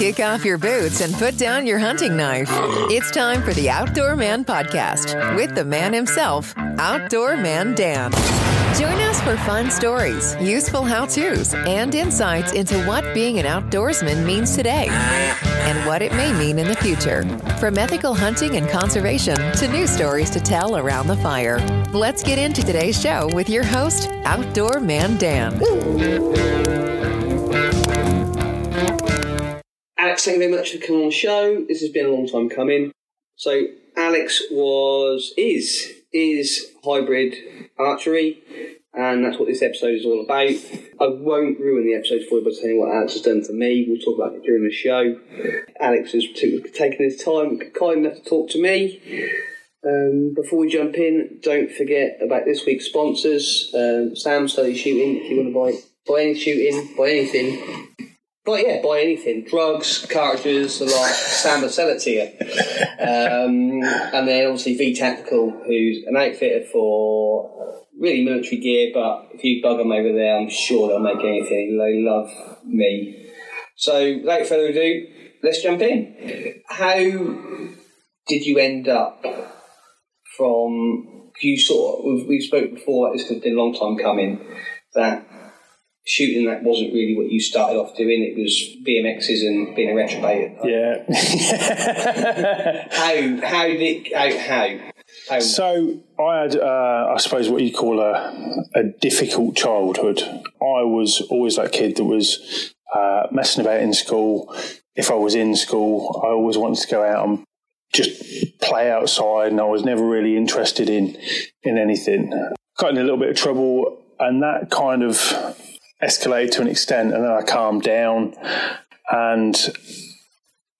Kick off your boots and put down your hunting knife. It's time for the Outdoor Man Podcast with the man himself, Outdoor Man Dan. Join us for fun stories, useful how to's, and insights into what being an outdoorsman means today and what it may mean in the future. From ethical hunting and conservation to new stories to tell around the fire. Let's get into today's show with your host, Outdoor Man Dan. Thank you very much for coming on the show. This has been a long time coming. So, Alex was is is hybrid archery, and that's what this episode is all about. I won't ruin the episode for you by telling you what Alex has done for me. We'll talk about it during the show. Alex has taken his time, kind enough to talk to me. Um, before we jump in, don't forget about this week's sponsors. Um, Sam Study Shooting. If you want to buy buy any shooting, buy anything, but yeah, buy anything. Drugs, cartridges, the lot. Sam will sell it to you. Um, and then obviously V Tactical, who's an outfitter for really military gear, but if you bug them over there, I'm sure they'll make anything. They love me. So without further ado, let's jump in. How did you end up from, you sort of, we've, we've spoke before, it's been a long time coming, that shooting that wasn't really what you started off doing. It was BMXs and being a retrobater. Yeah. How how did how how? how so I had, uh, I suppose, what you call a, a difficult childhood. I was always that kid that was uh, messing about in school. If I was in school, I always wanted to go out and just play outside, and I was never really interested in in anything. Got in a little bit of trouble, and that kind of escalated to an extent, and then I calmed down, and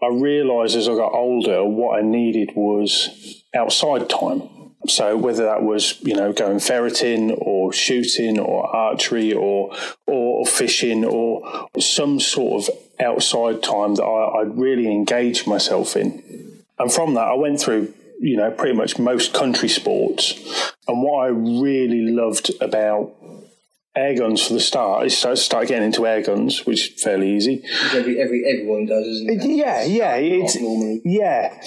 I realised as I got older what I needed was outside time. So whether that was you know going ferreting or shooting or archery or or fishing or some sort of outside time that I, I'd really engage myself in, and from that I went through you know pretty much most country sports, and what I really loved about air guns for the start is start, start getting into air guns, which is fairly easy. every every everyone does, isn't it? Yeah, yeah, it's normally. yeah.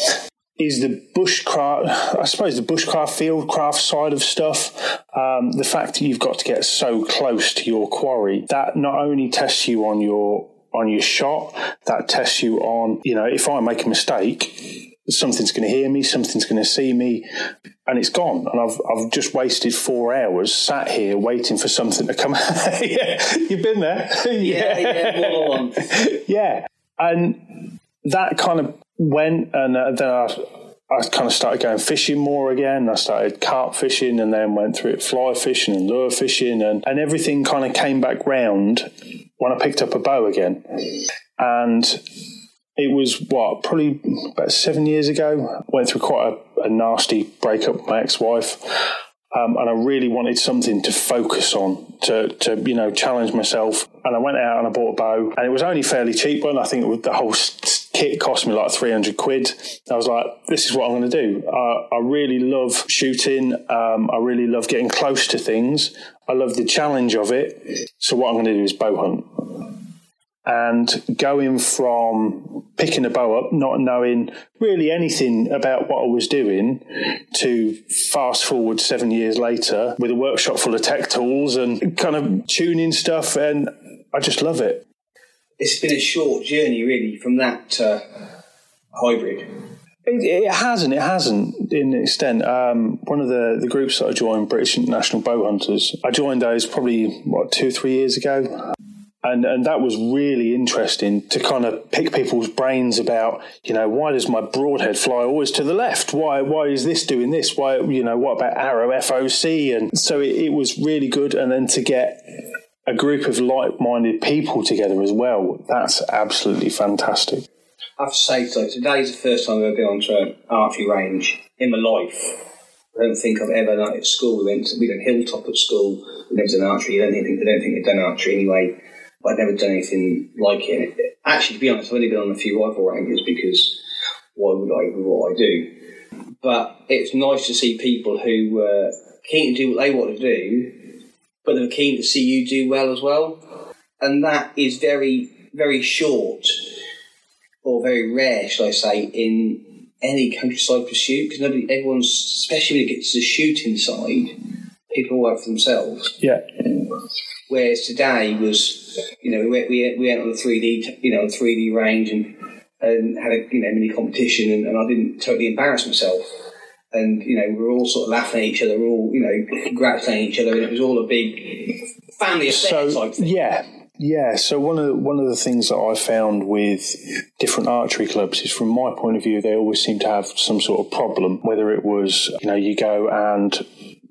Is the bushcraft, I suppose, the bushcraft, fieldcraft side of stuff. Um, the fact that you've got to get so close to your quarry that not only tests you on your on your shot, that tests you on, you know, if I make a mistake, something's going to hear me, something's going to see me, and it's gone. And I've I've just wasted four hours sat here waiting for something to come. yeah, you've been there. Yeah, yeah, more than once. yeah, and that kind of went, and uh, then I, I kind of started going fishing more again. I started carp fishing, and then went through it fly fishing and lure fishing, and and everything kind of came back round when I picked up a bow again, and it was what probably about seven years ago. Went through quite a, a nasty breakup with my ex-wife, um, and I really wanted something to focus on to to you know challenge myself. And I went out and I bought a bow, and it was only fairly cheap one. I think was, the whole kit cost me like three hundred quid. I was like, this is what I'm going to do. Uh, I really love shooting. Um, I really love getting close to things. I love the challenge of it. So what I'm going to do is bow hunt and going from picking a bow up, not knowing really anything about what I was doing, to fast forward seven years later with a workshop full of tech tools and kind of tuning stuff, and I just love it. It's been a short journey, really, from that to hybrid. It, it hasn't. It hasn't, in extent. Um, one of the, the groups that I joined, British International Bow Hunters, I joined those probably what two, three years ago and and that was really interesting to kind of pick people's brains about you know why does my broadhead fly always to the left why why is this doing this why you know what about arrow FOC and so it, it was really good and then to get a group of like-minded people together as well that's absolutely fantastic I have to say, so today's the first time I've ever been onto an archery range in my life. I don't think I've ever it at school. We went to, we done hilltop at school. We never done archery. I don't think I don't think I've done archery anyway. I've never done anything like it. Actually, to be honest, I've only been on a few rifle ranges because why would I with what I do? But it's nice to see people who are keen to do what they want to do, but they're keen to see you do well as well. And that is very, very short or very rare, should I say, in any countryside pursuit because nobody, everyone's, especially when it gets to the shooting side, people work for themselves. Yeah. Whereas today was, you know, we went, we we went on the three D, you know, three D range and and had a you know mini competition, and, and I didn't totally embarrass myself. And you know, we were all sort of laughing at each other, we were all you know congratulating each other, and it was all a big family affair So type thing. yeah, yeah. So one of the, one of the things that I found with different archery clubs is, from my point of view, they always seem to have some sort of problem. Whether it was you know you go and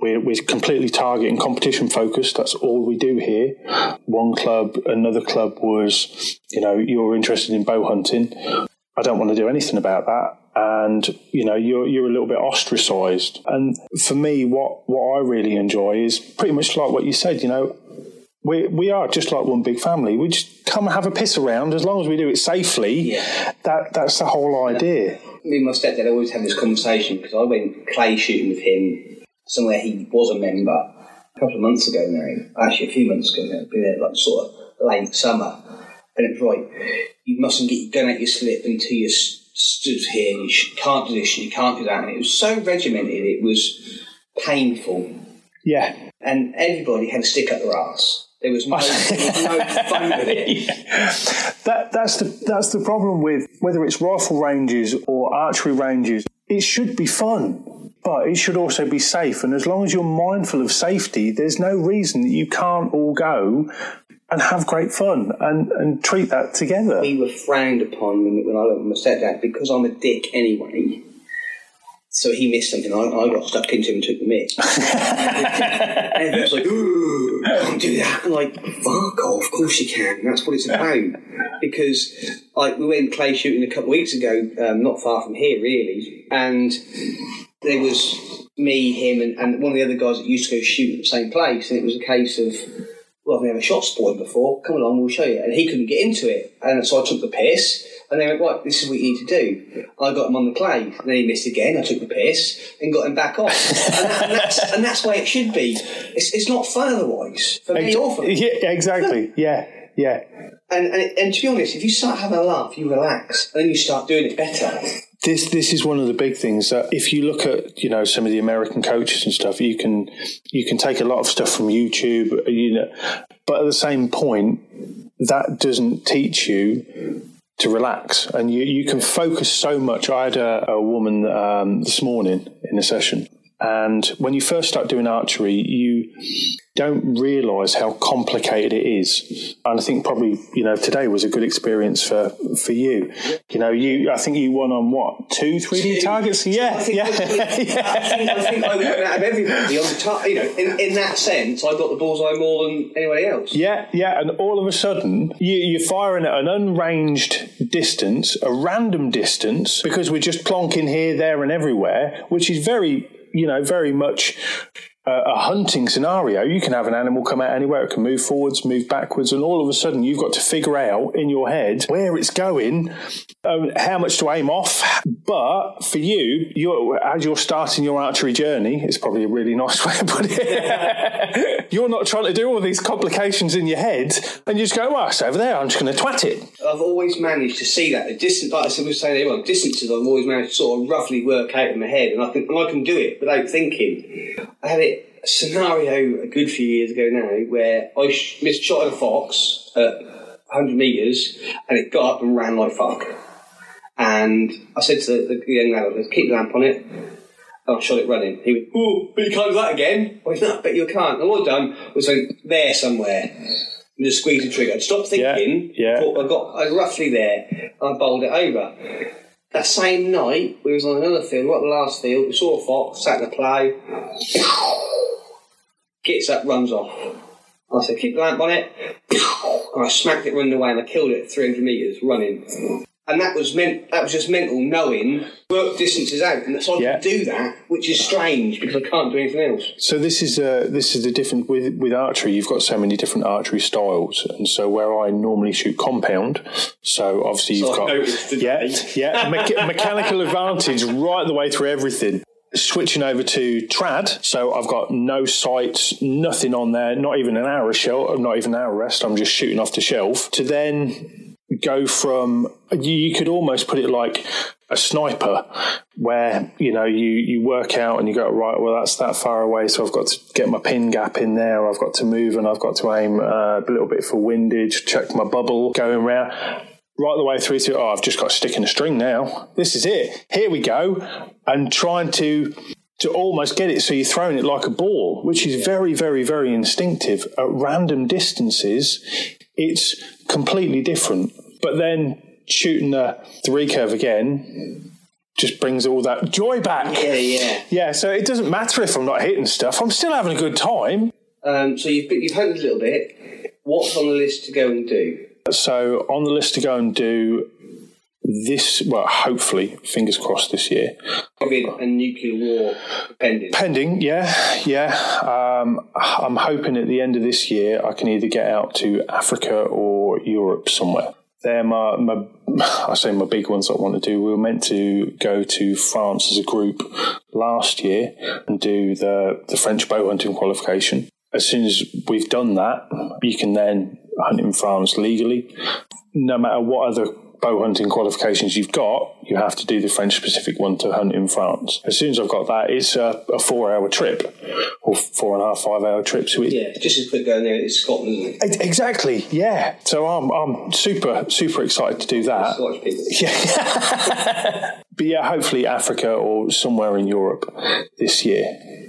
we're, we're completely target and competition focused. That's all we do here. One club, another club was you know you're interested in bow hunting. I don't want to do anything about that. And you know you're you're a little bit ostracised. And for me, what what I really enjoy is pretty much like what you said. You know, we we are just like one big family. We just come and have a piss around as long as we do it safely. Yeah. That that's the whole idea. me and my stepdad always have this conversation because I went clay shooting with him somewhere he was a member a couple of months ago now, actually a few months ago now, been there like sort of late summer. And it's right, you mustn't get your gun out your slip until you stood here, and you can't do this, and you can't do that. And it was so regimented, it was painful. Yeah. And everybody had a stick up their arse. There was no, there was no fun with it. That that's the that's the problem with whether it's rifle ranges or archery ranges. It should be fun, but it should also be safe. And as long as you're mindful of safety, there's no reason that you can't all go and have great fun and, and treat that together. we were frowned upon when, when I went with my stepdad because I'm a dick anyway. So he missed something. I, I got stuck into him and took the miss. and everyone's like, "Ooh, can't do that. I'm like, fuck off. Of course you can. That's what it's about. Because like we went clay shooting a couple of weeks ago, um, not far from here, really, and there was me, him, and, and one of the other guys that used to go shoot at the same place, and it was a case of well, I've never shot sport before. Come along, we'll show you. And he couldn't get into it. And so I took the piss. And they went, right, this is what you need to do. I got him on the clay. And then he missed again. I took the piss and got him back off. and, that, and, that's, and that's why it should be. It's, it's not fun otherwise. For me or for Yeah, exactly. Yeah, yeah. and, and, and to be honest, if you start having a laugh, you relax. And then you start doing it better. This this is one of the big things that if you look at you know some of the American coaches and stuff, you can you can take a lot of stuff from YouTube, you know, but at the same point, that doesn't teach you to relax, and you you can focus so much. I had a, a woman um, this morning in a session, and when you first start doing archery, you don't realise how complicated it is. And I think probably you know today was a good experience for for you. You know, you I think you won on what two, three D targets? Yeah, I think, yeah, I, think, I, think, I think I won out of everybody on the top. You know, in, in that sense, I got the bullseye more than anybody else. Yeah, yeah, and all of a sudden you, you're firing at an unranged distance, a random distance, because we're just plonking here, there, and everywhere, which is very, you know, very much uh, a hunting scenario. You can have an animal come out anywhere; it can move forwards, move backwards, and all of a sudden you've got to figure out in your head where it's going, um, how much to aim off. But for you, you're, as you're starting your archery journey, it's probably a really nice way to put it. you're not trying to do all these complications in your head, and you just go, "Well, it's over there. I'm just going to twat it." I've always managed to see that the distance, like I said, we were saying earlier, distances. I've always managed to sort of roughly work out in my head, and I can and I can do it without thinking. I had it a scenario a good few years ago now where I sh- missed shot at a fox at 100 meters, and it got up and ran like fuck. And I said to the, the young lad, "Let's keep the lamp on it." And I shot it running. He went, "Oh, but you can't do that again." I went, "No, but you can't." And what I done was like, there somewhere and just squeezed the trigger. I'd stopped thinking. Yeah, yeah. thought I got I was roughly there, and I bowled it over. That same night, we was on another field, right the last field. We saw a fox, sat in the plough, gets up, runs off. And I said, "Keep the lamp on it," and I smacked it running away, and I killed it at 300 meters running. And that was meant. That was just mental knowing work distances out, and so I Yeah. can do that, which is strange because I can't do anything else. So this is uh, this is the different with with archery. You've got so many different archery styles, and so where I normally shoot compound, so obviously you've So got yeah yeah mecha- mechanical advantage right the way through everything. Switching over to trad, so I've got no sights, nothing on there, not even an arrow shell, not even an arrow rest. I'm just shooting off the shelf. To then go from you, could almost put it like a sniper where you know you you work out and you go right well that's that far away so I've got to get my pin gap in there. I've got to move and I've got to aim uh, a little bit for windage check my bubble going around right the way through to oh I've just got to stick in a string now. This is it. Here we go. And trying to to almost get it so you're throwing it like a ball which is very very very instinctive. At random distances it's completely different but then shooting the, the recurve again just brings all that joy back. Yeah, yeah. Yeah, so it doesn't matter if I'm not hitting stuff. I'm still having a good time. Um, so you've you've hunted a little bit. What's on the list to go and do? So on the list to go and do this, well, hopefully, fingers crossed this year. COVID and nuclear war pending. Pending, yeah, yeah. Um, I'm hoping at the end of this year I can either get out to Africa or Europe somewhere they're my, my I say my big ones I want to do. We were meant to go to France as a group last year and do the the French bow hunting qualification. As soon as we've done that, you can then hunt in France legally. No matter what other bow hunting qualifications you've got, you have to do the French specific one to hunt in France. As soon as I've got that, it's a, a four hour trip or four and a half, five hour trip. So it, yeah, just as quick going there as Scotland, isn't it? Exactly, yeah. So I'm, I'm super, super excited to do that. Scottish people. Yeah. but yeah, hopefully Africa or somewhere in Europe this year.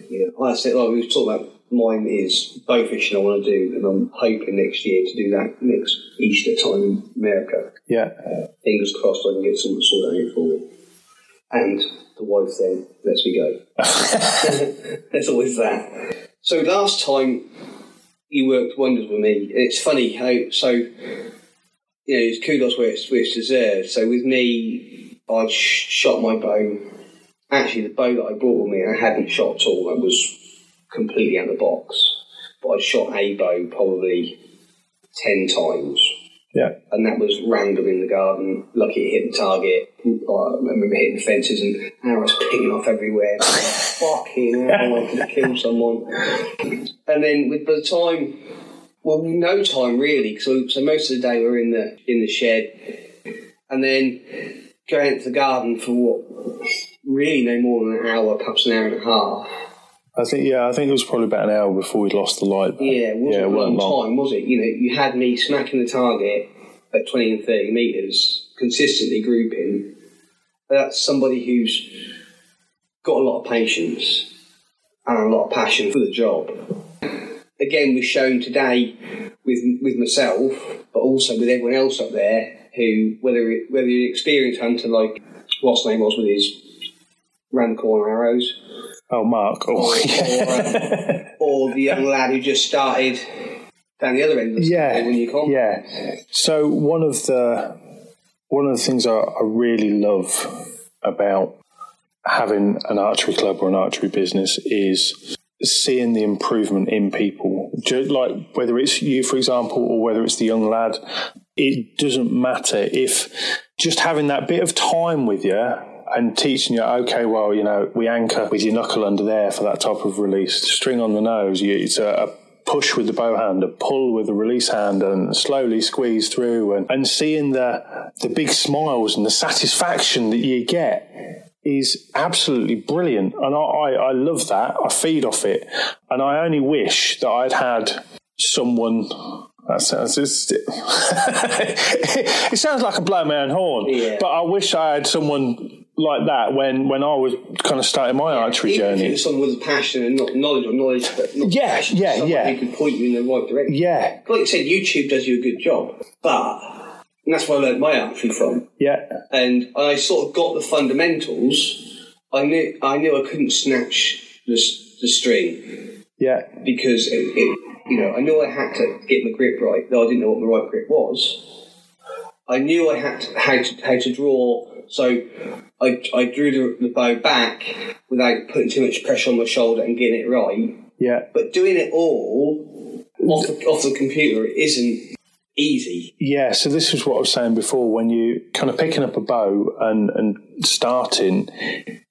Yeah, I said, like we were talking about mine is bow fishing I want to do, and I'm hoping next year to do that next Easter time in America. Yeah. Uh, fingers crossed I can get someone to sort that out for me. And the wife then lets me go. There's always that. So last time you worked wonders with me. It's funny how, so, you know, it's kudos where it's, where it's deserved. So with me, I shot my bow. Actually, the bow that I brought with me, I hadn't shot at all. I was completely out of the box. But I shot a bow probably 10 times. Yeah. And that was random in the garden. Lucky it hit the target. Uh, I remember hitting the fences and arrows pinging off everywhere. Fucking hell, I could have killed someone. And then with by the time, well, no time really. So, so most of the day we're in the in the shed, and then going into the garden for what really no more than an hour, perhaps an hour and a half I think yeah, I think it was probably about an hour before we lost the light. Yeah, it wasn't yeah, it a long, long time, was it? You know, you had me smacking the target at twenty and thirty meters, consistently grouping. That's somebody who's got a lot of patience and a lot of passion for the job. Again, we've shown today with with myself, but also with everyone else up there who, whether it, whether you're an experienced hunter like what's name was with his round corner arrows, Oh, Mark. Oh, oh or, or, oh, or, the young lad who just started down the other end of the yeah, when you come. Yeah. So one of the one of the things I, I really love about having an archery club or an archery business is seeing the improvement in people. Just like whether it's you, for example, or whether it's the young lad, it doesn't matter if just having that bit of time with you and teaching you, okay, well, you know, we anchor with your knuckle under there for that type of release, string on the nose. You, it's a, a push with the bow hand, a pull with the release hand, and slowly squeeze through, and, and seeing the the big smiles and the satisfaction that you get is absolutely brilliant, and I, I, I love that. I feed off it, and I only wish that I'd had someone that sounds it sounds like a blow my own horn, yeah. but I wish I had someone like that when, when I was kind of starting my archery journey. someone with passion and not knowledge or knowledge, but not yeah, passion, yeah, yeah. Who can point you in the right direction. Yeah, like you said, YouTube does you a good job, but and that's where I learned my archery from. Yeah, and I sort of got the fundamentals. I knew I knew I couldn't snatch the the string. Yeah, because it, it you know I knew I had to get my grip right, though I didn't know what the right grip was. I knew I had to, how to how to draw so I, I drew the, the bow back without putting too much pressure on my shoulder and getting it right. Yeah. But doing it all off the, off the computer isn't easy. Yeah, so this is what I was saying before. When you kind of picking up a bow and, and starting,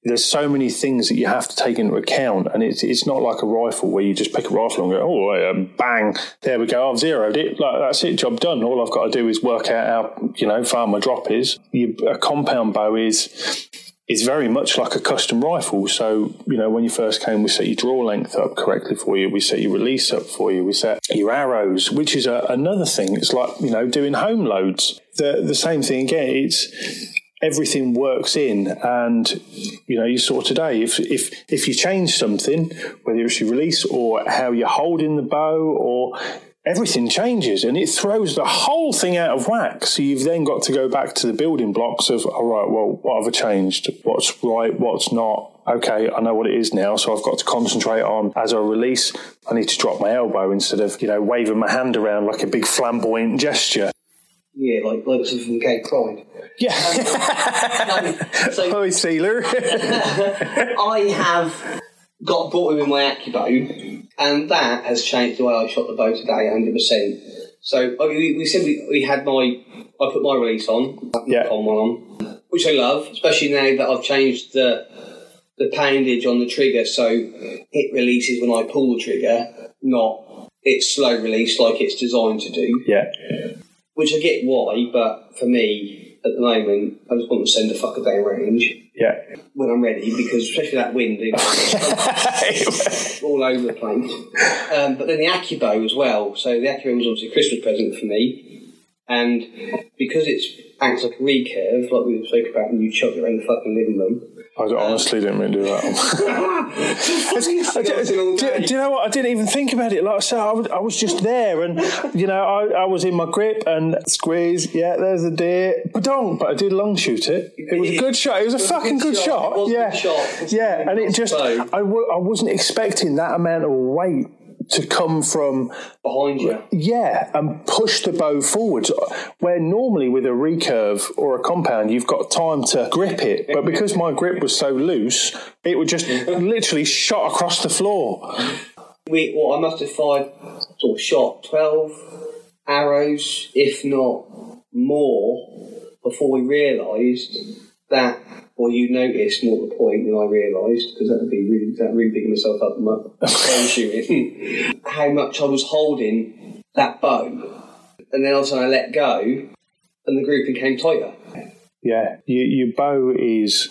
there's so many things that you have to take into account, and it's it's not like a rifle where you just pick a rifle and go, oh, um, bang, there we go, I've zeroed it. Like that's it, job done. All I've got to do is work out how you know far my drop is. You, a compound bow is is very much like a custom rifle. So, you know, when you first came, we set your draw length up correctly for you. We set your release up for you. We set your arrows, which is a, another thing. It's like, you know, doing home loads. The, the same thing again. It's, everything works in and you know you saw today if if if you change something whether it's your release or how you're holding the bow or everything changes and it throws the whole thing out of whack. So you've then got to go back to the building blocks of, all right, well, what have I changed? What's right? What's not? Okay, I know what it is now, so I've got to concentrate on as I release. I need to drop my elbow instead of, you know, waving my hand around like a big flamboyant gesture. Yeah, like like something from Gay Pride. Yeah. Um, no, so Hi, Sealer. I have got brought in my AccuBow, and that has changed the way I shot the bow today, hundred percent. So I mean, we, we said we, we had my I put my release on, Yeah. on one on, which I love, especially now that I've changed the the poundage on the trigger, so it releases when I pull the trigger, not it's slow release like it's designed to do. yeah. Which I get why, but for me at the moment, I just want to send a fucker down range Yeah. when I'm ready because especially that wind, you know, all over the place. Um, but then the AccuBow as well. So the AccuBow was obviously a Christmas present for me, and because it's acts like a recurve, like we spoke about, and you chuck it around the fucking living room. I um, honestly didn't mean to do that. do, do- do you know what? I didn't even think about it. Like I said, I was, I was just there, and you know, I, I was in my grip and squeeze. Yeah, there's a deer. But don't. But I did long shoot it. It was a good shot. It was a It was fucking good good shot. shot. It was a Yeah, good shot. yeah. And it just, I w- I wasn't expecting that amount of weight to come from behind you. yeah, and push the bow forwards. Where normally with a recurve or a compound, you've got time to grip it. But because my grip was so loose, it would just literally shot across the floor. We, well, I must have fired or shot twelve arrows, if not more, before we realised that. Or you noticed more the point than I realised because that would be really that really bigging myself up my shooting. How much I was holding that bow, and then all of a sudden I let go, and the grouping came tighter. Yeah, your, your bow is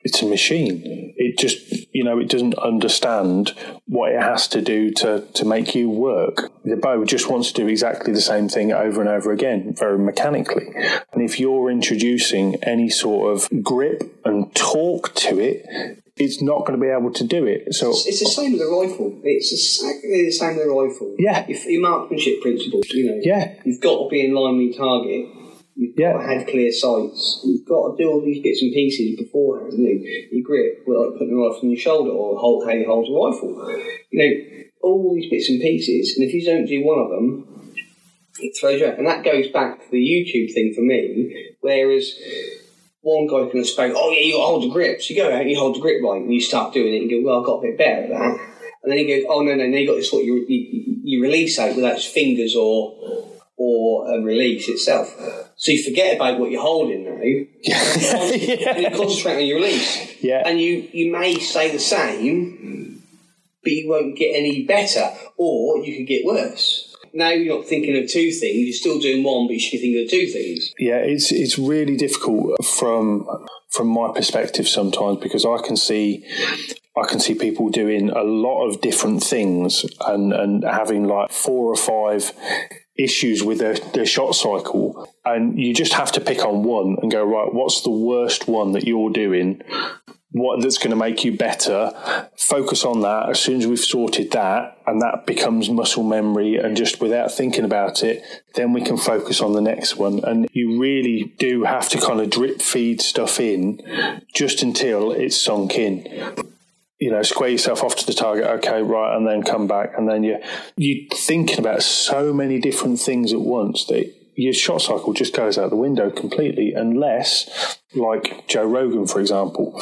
it's a machine. It just you know it doesn't understand what it has to do to to make you work. The bow just wants to do exactly the same thing over and over again, very mechanically. And if you're introducing any sort of grip and torque to it, it's not going to be able to do it. So It's, the same with a rifle. It's exactly the same with a rifle. Yeah. Your, your marksmanship principles, you know. Yeah. You've got to be in line with your target. You've got to have clear sights. You've got to do all these bits and pieces beforehand. You know, your grip, well, like putting a rifle on your shoulder or hold, how you hold a rifle. You know, all these bits and pieces. And if you don't do one of them, it throws you out. And that goes back to the YouTube thing for me, whereas one guy can explain, oh yeah, you got to hold the grip. So you go out and you hold the grip right, and you start doing it, and you go, well, I got a bit better at that. And then he goes, oh no, no, no, you got this what you, you, you release out without fingers or or a release itself. So you forget about what you're holding now, and you concentrate on your release. Yeah. And you, you may say the same, but you won't get any better, or you could get worse. Now you're not thinking of two things, you're still doing one, but you should be thinking of two things. Yeah, it's it's really difficult from from my perspective sometimes because I can see I can see people doing a lot of different things and and having like four or five issues with their, their shot cycle and you just have to pick on one and go right what's the worst one that you're doing what that's going to make you better focus on that. As soon as we've sorted that and that becomes muscle memory and just without thinking about it then we can focus on the next one. And you really do have to kind of drip feed stuff in just until it's sunk in. You know, square yourself off to the target, okay, right, and then come back, and then you you're thinking about so many different things at once that your shot cycle just goes out the window completely, unless like Joe Rogan, for example,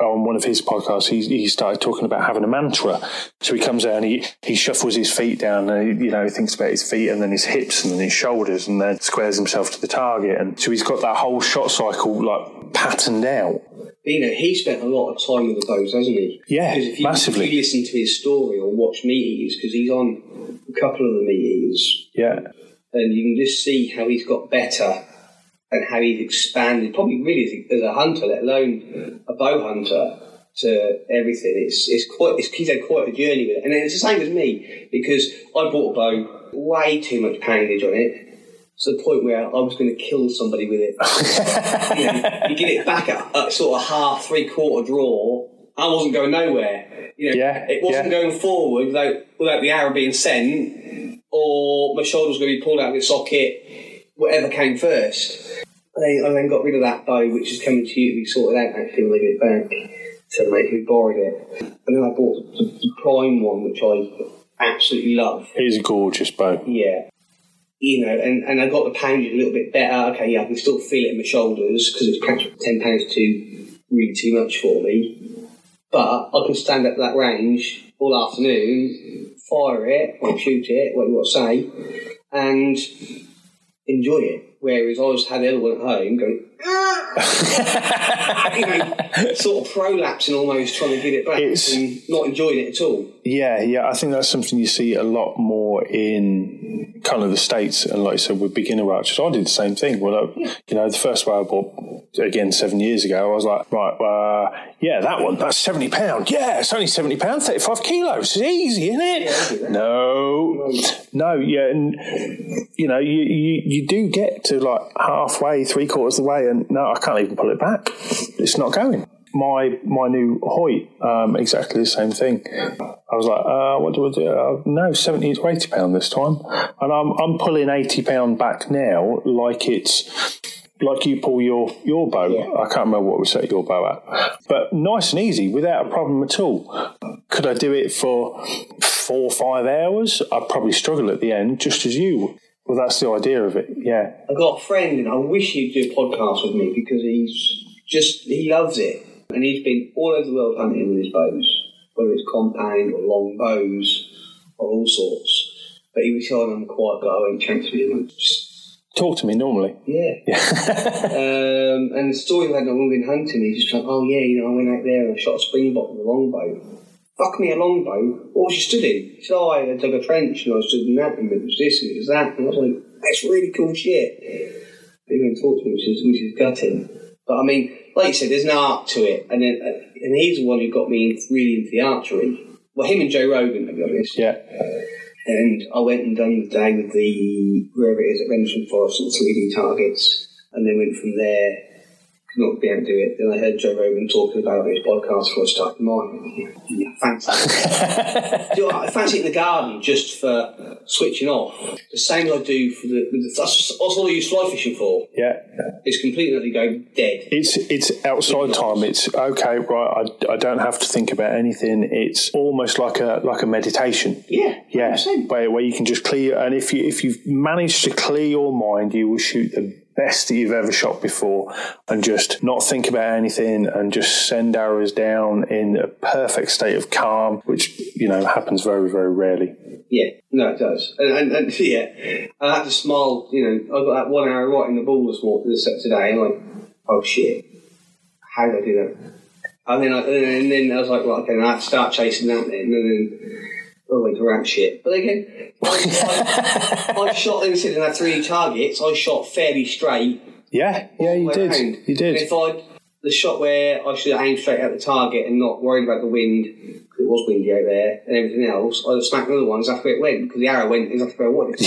on one of his podcasts, he, he started talking about having a mantra. So he comes out and he, he shuffles his feet down and he, you know, he thinks about his feet and then his hips and then his shoulders and then squares himself to the target. And so he's got that whole shot cycle like patterned out. you know, he spent a lot of time with the bows, hasn't he? Yeah, because if you, massively. If you listen to his story or watch eaters, because he's on a couple of the eaters, Yeah. And you can just see how he's got better and how he's expanded, probably really as a, hunter, let alone a bow hunter, to everything. It's it's quite it's, he's had quite a journey with it, and it's the same as me because I bought a bow, way too much poundage on it. To the point where I was going to kill somebody with it. you, know, you get it back at, at sort of half, three quarter draw. I wasn't going nowhere. You know, Yeah, it wasn't yeah. going forward without without the arrow being sent, or my shoulder was going to be pulled out of its socket. Whatever came first. And then, I then got rid of that bow, which is coming to you to be sorted out actually when I get it back to make who borrowed it. And then I bought the, the prime one, which I absolutely love. It is a gorgeous bow. Yeah. You know, and, and I got the poundage a little bit better. Okay, yeah, I can still feel it in my shoulders because it's perhaps ten pounds too really too much for me. But I can stand at that range all afternoon, fire it or shoot it, what you want to say, and enjoy it. Whereas I was had the other one at home going, you know, sort of prolapsing almost trying to get it back It's- and not enjoying it at all. Yeah, yeah, I think that's something you see a lot more in kind of the states, and like I said, with beginner archers, I did the same thing. Well, I, you know, the first one I bought again seven years ago, I was like, right, uh, yeah, that one, that's seventy pound. Yeah, it's only seventy pound, thirty five kilos. It's easy, isn't Yeah, it? that. no, no, yeah, and you know, you, you you do get to like halfway, three quarters of the way, no, I can't even pull it back. It's not going my my new Hoyt, um, exactly the same thing. I was like, uh, what do I do? Uh, no, seventy to eighty pound this time, and I'm I'm pulling eighty pound back now, like it's like you pull your your bow. I can't remember what we set your bow at, but nice and easy without a problem at all. Could I do it for four or five hours? I'd probably struggle at the end, just as you. Well, that's the idea of it. Yeah, I've got a friend, and I wish he'd do a podcast with me because he's just he loves it, and he's been all over the world hunting with his bows, whether it's compound or long bows or all sorts. But he was telling I'm a quiet guy, I won't chance with him. Just talk to me normally. yeah. um, and the story we had we've been hunting, he's just like, oh yeah, you know, I went out there and I shot a springbok with a longbow. Fuck me, a longbow. What was you stood in? He said, oh, I dug a trench and I stood in that and it was this and it was that. And I was like, that's really cool shit. But he went and talked to me, which is, which is gutting. But I mean, like you said, there's an art to it. And then, uh, and he's the one who got me really into the archery. Well, him and Joe Rogan, to be honest. Yeah, And I went and done the day with the wherever it is at Rendlesham Forest and 3D targets, and then went from there. Not be able to do it. Then I heard Joe Rogan talking about his podcast before I started mine. Yeah, fancy. it. do you know I fancy it in the garden just for switching off. The same I do for the. The that's, that's all I use fly fishing for. yeah. It's completely go dead. It's it's outside time. It's okay, right? I, I don't have to think about anything. It's almost like a like a meditation. Yeah, Yeah, where, where you can just clear. And if you if you've managed to clear your mind, you will shoot the best that you've ever shot before, and just not think about anything, and just send arrows down in a perfect state of calm, which you know happens very very rarely. Yeah, no, it does. And, and, and yeah, I had to smile. You know, I got that one arrow right in the ball this morning, this today, and like, oh shit, how did I do that? And then, I, and then I was like, well, okay, I have to start chasing that then, and then Oh, the way to shit. But again, I, I, I shot instead of that three targets. I shot fairly straight. Yeah, yeah, you did, you And did. if I the shot where I should have aimed straight at the target and not worried about the wind, 'cause it was windy out there, and everything else, I'd have smacked the other ones after it went, because the arrow went exactly where I wanted.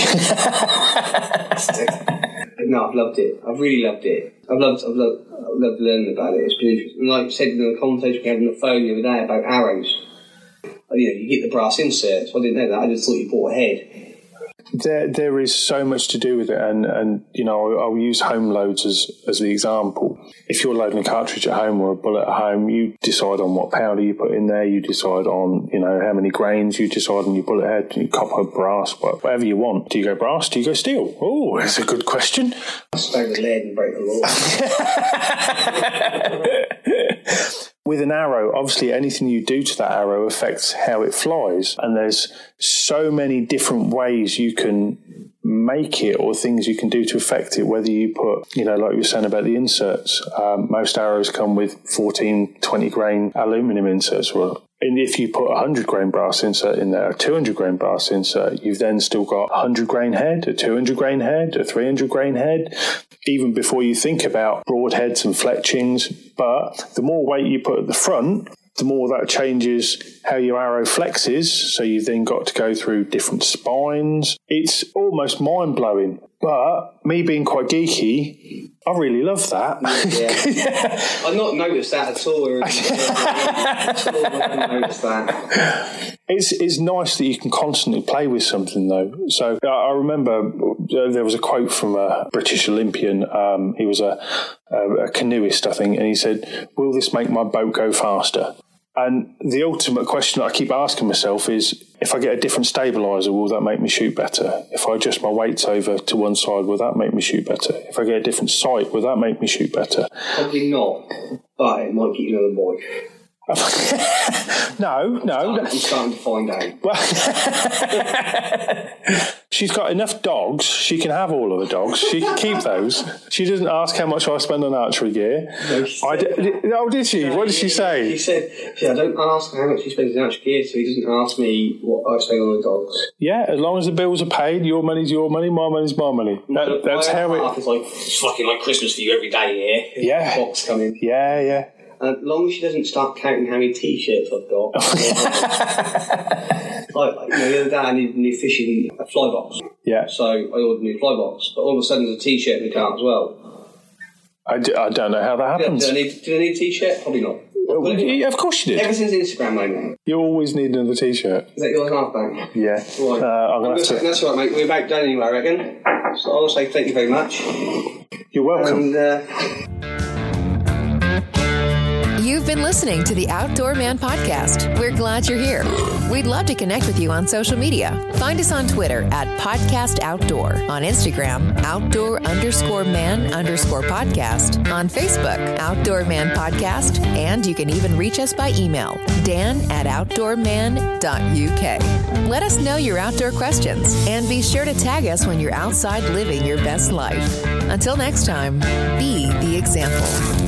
But no, I've loved it. I've really loved it. I've loved, I've loved, I've loved learning about it. It's been interesting. And like I said in the conversation we had on the phone the other day about arrows, Oh, you know, you get the brass inserts. I didn't know that. I just thought you bought a head. there there is so much to do with it, and and you know I'll, use home loads as as the example. If you're loading a cartridge at home or a bullet at home, you decide on what powder you put in there. You decide on you know how many grains. You decide on your bullet head, your copper, brass, whatever you want. Do you go brass? Do you go steel? Oh, that's a good question. Stay with lead and break the law. with an arrow, obviously anything you do to that arrow affects how it flies. And there's so many different ways you can make it or things you can do to affect it, whether you put, you know, like you were saying about the inserts, um, most arrows come with 14, 20 grain aluminum inserts. And if you put a 100 grain brass insert in there, a 200 grain brass insert, you've then still got a 100 grain head, a 200 grain head, a 300 grain head, even before you think about broadheads and fletchings. But the more weight you put at the front, the more that changes how your arrow flexes. So you've then got to go through different spines. It's almost mind blowing. But me being quite geeky, I really love that. Yeah. I've not noticed that at all. Noticed that. It's, it's nice that you can constantly play with something, though. So I remember uh, there was a quote from a British Olympian. Um, he was a, a, a canoeist, I think, and he said, Will this make my boat go faster? And the ultimate question that I keep asking myself is if I get a different stabilizer, will that make me shoot better? If I adjust my weights over to one side, will that make me shoot better? If I get a different sight, will that make me shoot better? Probably not, but it might get you another wife. no, no. I'm starting to find out. Well, she's got enough dogs. She can have all of the dogs. She can keep those. She doesn't ask how much I spend on archery gear. No, I did, oh, did she? what did she say? She said, "Yeah, I don't ask how much she spends on archery gear, so he doesn't ask me what I spend on the dogs." Yeah, as long as the bills are paid, your money's your money, my money's my money. That, that's how it. It's like it's fucking like Christmas for you every day here. Yeah, box coming. Yeah, yeah. As long as she doesn't start counting how many t-shirts I've got. like, like you know, the other day I needed a new fishing fly box. Yeah. So I ordered a new fly box, but all of a sudden there's a t-shirt in the car as well. I d- I don't know how that happens. Did I need, did I need a t-shirt? Probably not. Well, yeah, of course you did. Ever since Instagram, mate. You always need another t-shirt. Is that yours halfback? Yeah. Right. Uh, I'm gonna have to... That's right, mate. We're about done anyway, I reckon. So I'll say thank you very much. You're welcome. And, uh, You've been listening to the Outdoor Man Podcast. We're glad you're here. We'd love to connect with you on social media. Find us on Twitter at Podcast Outdoor, on Instagram, outdoor underscore man underscore podcast, on Facebook, Outdoor Man Podcast, and you can even reach us by email, dan at outdoorman.uk. Let us know your outdoor questions and be sure to tag us when you're outside living your best life. Until next time, be the example.